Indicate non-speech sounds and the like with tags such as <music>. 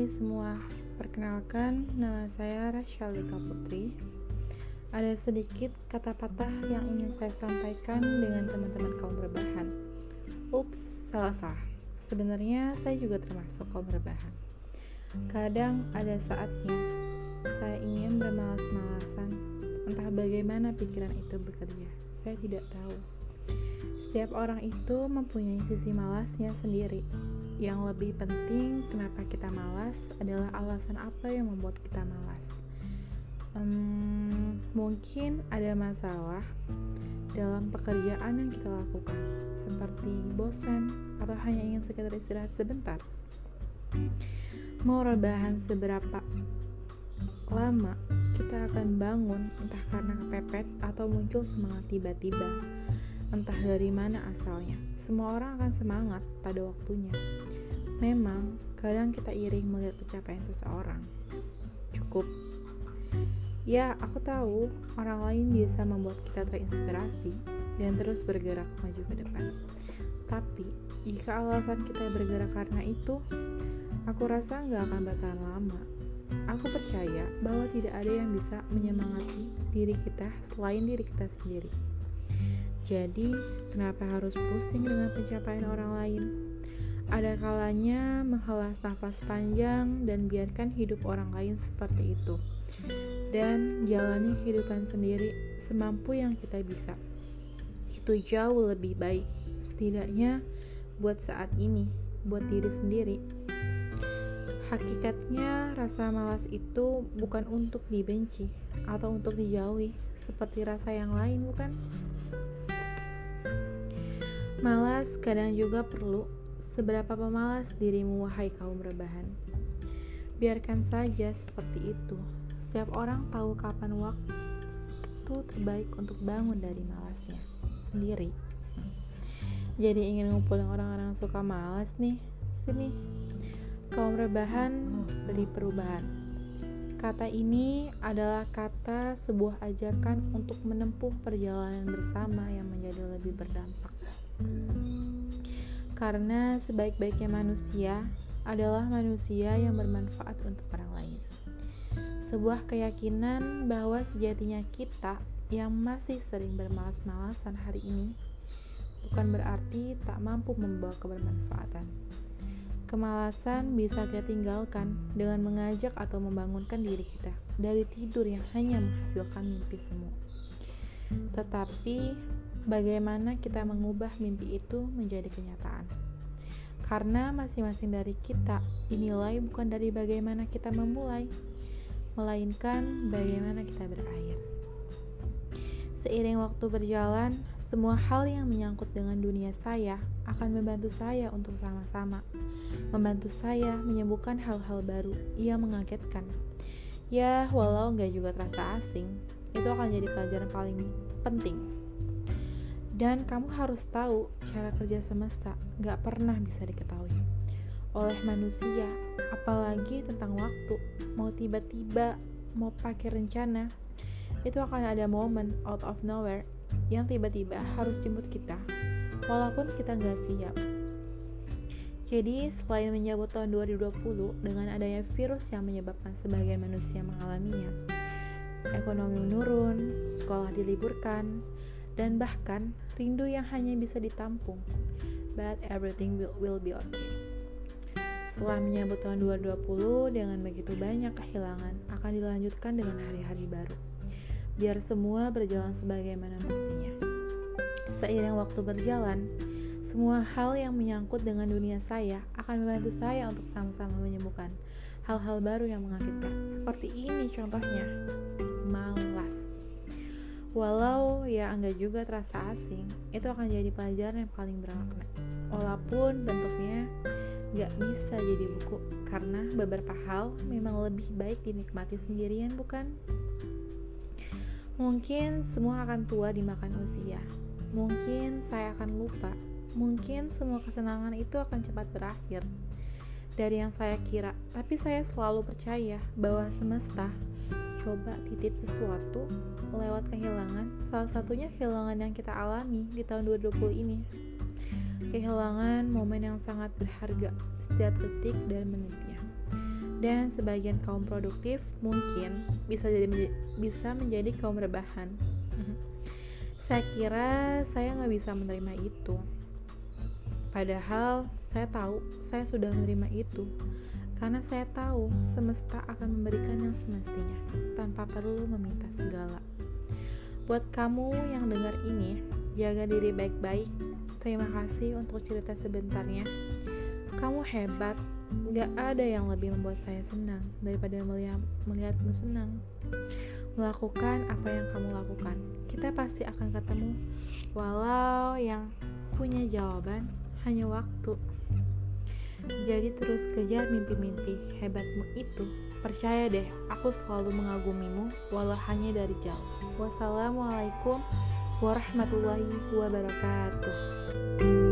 Hai semua, perkenalkan nama saya Rashalika Putri. Ada sedikit kata patah yang ingin saya sampaikan dengan teman-teman kaum rebahan. Ups, salah salah. Sebenarnya saya juga termasuk kaum rebahan. Kadang ada saatnya saya ingin bermalas-malasan, entah bagaimana pikiran itu bekerja. Saya tidak tahu. Setiap orang itu mempunyai sisi malasnya sendiri. Yang lebih penting, kenapa kita malas adalah alasan apa yang membuat kita malas. Hmm, mungkin ada masalah dalam pekerjaan yang kita lakukan, seperti bosan atau hanya ingin sekedar istirahat sebentar. Mau rebahan seberapa lama, kita akan bangun entah karena kepepet atau muncul semangat tiba-tiba entah dari mana asalnya. Semua orang akan semangat pada waktunya. Memang, kadang kita iring melihat pencapaian seseorang. Cukup. Ya, aku tahu orang lain bisa membuat kita terinspirasi dan terus bergerak maju ke depan. Tapi, jika alasan kita bergerak karena itu, aku rasa nggak akan bertahan lama. Aku percaya bahwa tidak ada yang bisa menyemangati diri kita selain diri kita sendiri. Jadi, kenapa harus pusing dengan pencapaian orang lain? Ada kalanya menghela nafas panjang dan biarkan hidup orang lain seperti itu. Dan jalani kehidupan sendiri semampu yang kita bisa. Itu jauh lebih baik. Setidaknya buat saat ini, buat diri sendiri. Hakikatnya rasa malas itu bukan untuk dibenci atau untuk dijauhi seperti rasa yang lain, bukan? Malas kadang juga perlu seberapa pemalas dirimu wahai kaum rebahan. Biarkan saja seperti itu. Setiap orang tahu kapan waktu terbaik untuk bangun dari malasnya sendiri. Jadi ingin ngumpulin orang-orang suka malas nih. Sini. Kaum rebahan beri perubahan. Kata ini adalah kata sebuah ajakan untuk menempuh perjalanan bersama yang menjadi lebih berdampak. Karena sebaik-baiknya manusia adalah manusia yang bermanfaat untuk orang lain. Sebuah keyakinan bahwa sejatinya kita yang masih sering bermalas-malasan hari ini bukan berarti tak mampu membawa kebermanfaatan. Kemalasan bisa kita tinggalkan dengan mengajak atau membangunkan diri kita dari tidur yang hanya menghasilkan mimpi semua. Tetapi bagaimana kita mengubah mimpi itu menjadi kenyataan. Karena masing-masing dari kita dinilai bukan dari bagaimana kita memulai, melainkan bagaimana kita berakhir. Seiring waktu berjalan, semua hal yang menyangkut dengan dunia saya akan membantu saya untuk sama-sama membantu saya menyembuhkan hal-hal baru yang mengagetkan. Ya, walau nggak juga terasa asing, itu akan jadi pelajaran paling penting dan kamu harus tahu cara kerja semesta gak pernah bisa diketahui oleh manusia, apalagi tentang waktu. Mau tiba-tiba, mau pakai rencana, itu akan ada momen out of nowhere yang tiba-tiba harus jemput kita, walaupun kita nggak siap. Jadi, selain menyambut tahun 2020 dengan adanya virus yang menyebabkan sebagian manusia mengalaminya, ekonomi menurun, sekolah diliburkan, dan bahkan rindu yang hanya bisa ditampung. But everything will, will be okay. Setelah menyambut tahun 2020 dengan begitu banyak kehilangan, akan dilanjutkan dengan hari-hari baru. Biar semua berjalan sebagaimana mestinya. Seiring waktu berjalan, semua hal yang menyangkut dengan dunia saya akan membantu saya untuk sama-sama menyembuhkan hal-hal baru yang mengagetkan. Seperti ini contohnya, malas. Walau ya enggak juga terasa asing, itu akan jadi pelajaran yang paling bermakna. Walaupun bentuknya nggak bisa jadi buku, karena beberapa hal memang lebih baik dinikmati sendirian, bukan? Mungkin semua akan tua dimakan usia. Mungkin saya akan lupa. Mungkin semua kesenangan itu akan cepat berakhir dari yang saya kira, tapi saya selalu percaya bahwa semesta coba titip sesuatu lewat kehilangan salah satunya kehilangan yang kita alami di tahun 2020 ini kehilangan momen yang sangat berharga setiap detik dan menitnya dan sebagian kaum produktif mungkin bisa jadi bisa menjadi kaum rebahan. <laughs> saya kira saya nggak bisa menerima itu. Padahal saya tahu saya sudah menerima itu karena saya tahu semesta akan memberikan yang semestinya tanpa perlu meminta segala. Buat kamu yang dengar ini, jaga diri baik-baik. Terima kasih untuk cerita sebentarnya. Kamu hebat, gak ada yang lebih membuat saya senang daripada melihat melihatmu senang. Melakukan apa yang kamu lakukan, kita pasti akan ketemu, walau yang punya jawaban hanya waktu. Jadi terus kejar mimpi-mimpi hebatmu itu. Percaya deh, aku selalu mengagumimu walau hanya dari jauh. Wassalamualaikum warahmatullahi wabarakatuh.